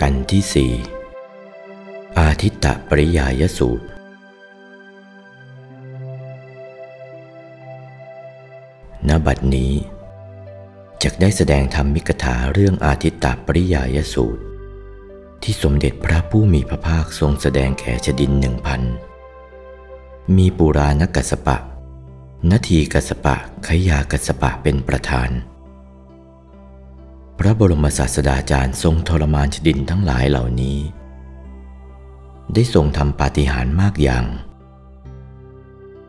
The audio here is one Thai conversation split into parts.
กันที่สี่อาทิตตปริยายสูตร ณ บัดนี้จะได้แสดงธรรมมิกถาเรื่องอาทิตตปริยายสูตร ที่สมเด็จพระผู้มีพระภาคทรงแสดงแก่ชดินหนึ่งพัน มีปุราณกัสปะ นาทีกัสปะขยากัสปะเป็นประธาน ระบรมศาสดาจารย์ทรงทรมานชดินทั้งหลายเหล่านี้ ได้ทรงทำปาฏิหาริย์มากอย่าง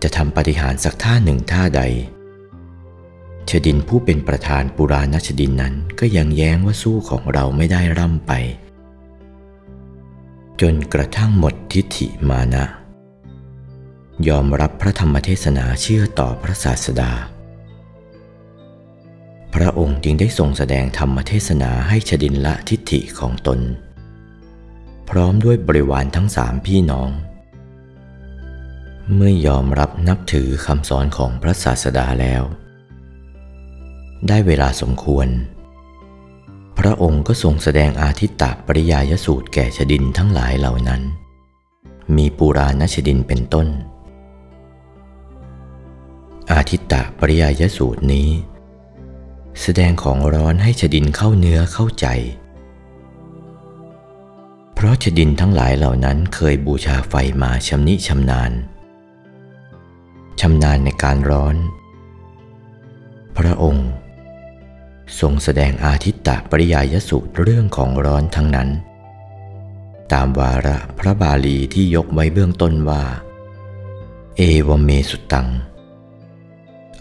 จะทำปาฏิหาริย์สักท่าหนึ่งท่าใดชดินผู้เป็นประธานปุราณชดินนั้นก็ยังแย้งว่าสู้ของเราไม่ได้ร่ำไป จนกระทั่งหมดทิฏฐิมานะ ยอมรับพระธรรมเทศนาเชื่อต่อพระศาสดา พระองค์จึงได้ทรงแสดงธรรมเทศนาให้ชดินละทิฏฐิของตน พร้อมด้วยบริวารทั้งสามพี่น้อง เมื่อยอมรับนับถือคำสอนของพระศาสดาแล้ว ได้เวลาสมควร พระองค์ก็ทรงแสดงอาทิตตปริยายสูตรแก่ชดินทั้งหลายเหล่านั้น มีปุราณชดินเป็นต้น อาทิตตปริยายสูตรนี้ แสดงของร้อนให้ชดินเข้าเนื้อเข้าใจ เพราะชดินทั้งหลายเหล่านั้นเคยบูชาไฟมาชำนิชำนาญชำนาญในการร้อน พระองค์ทรงแสดงอาทิตตปริยายสูตรเรื่องของร้อนทั้งนั้น ตามวาระพระบาลีที่ยกไว้เบื้องต้นว่า เอวเมสุตัง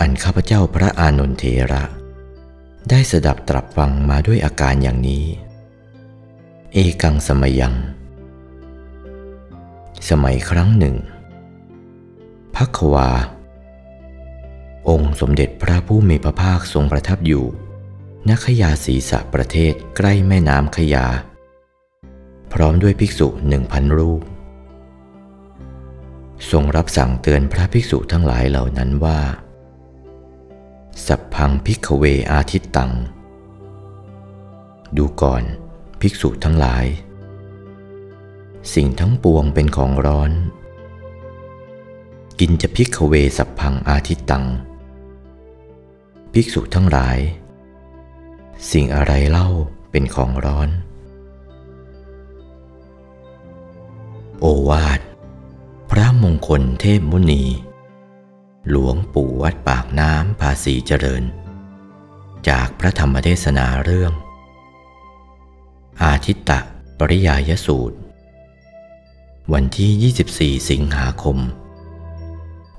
อันข้าพเจ้าพระอานนทเทระ ได้สดับตรับฟังมาด้วยอาการอย่างนี้ เอกังสมยัง สมัยครั้งหนึ่งพักวา องค์สมเด็จพระผู้มีพระภาคทรงประทับอยู่ณขยาศีสะประเทศใกล้แม่น้ำขยา พร้อมด้วยภิกษุหนึ่งพันรูป ทรงรับสั่งเตือนพระภิกษุทั้งหลายเหล่านั้นว่า สัพพัง ภิกขะเวอาทิตตัง ดูก่อนภิกษุทั้งหลาย สิ่งทั้งปวงเป็นของร้อน กิญจะ ภิกขะเวสัพพังอาทิตตัง ภิกษุทั้งหลาย สิ่งอะไรเล่าเป็นของร้อน โอวาท พระมงคลเทพมุนี หลวงปู่วัดปากน้ำภาษีเจริญ จากพระธรรมเทศนาเรื่อง อาทิตตะปริยายสูตร วันที่ 24 สิงหาคม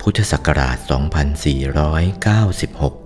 พุทธศักราช 2496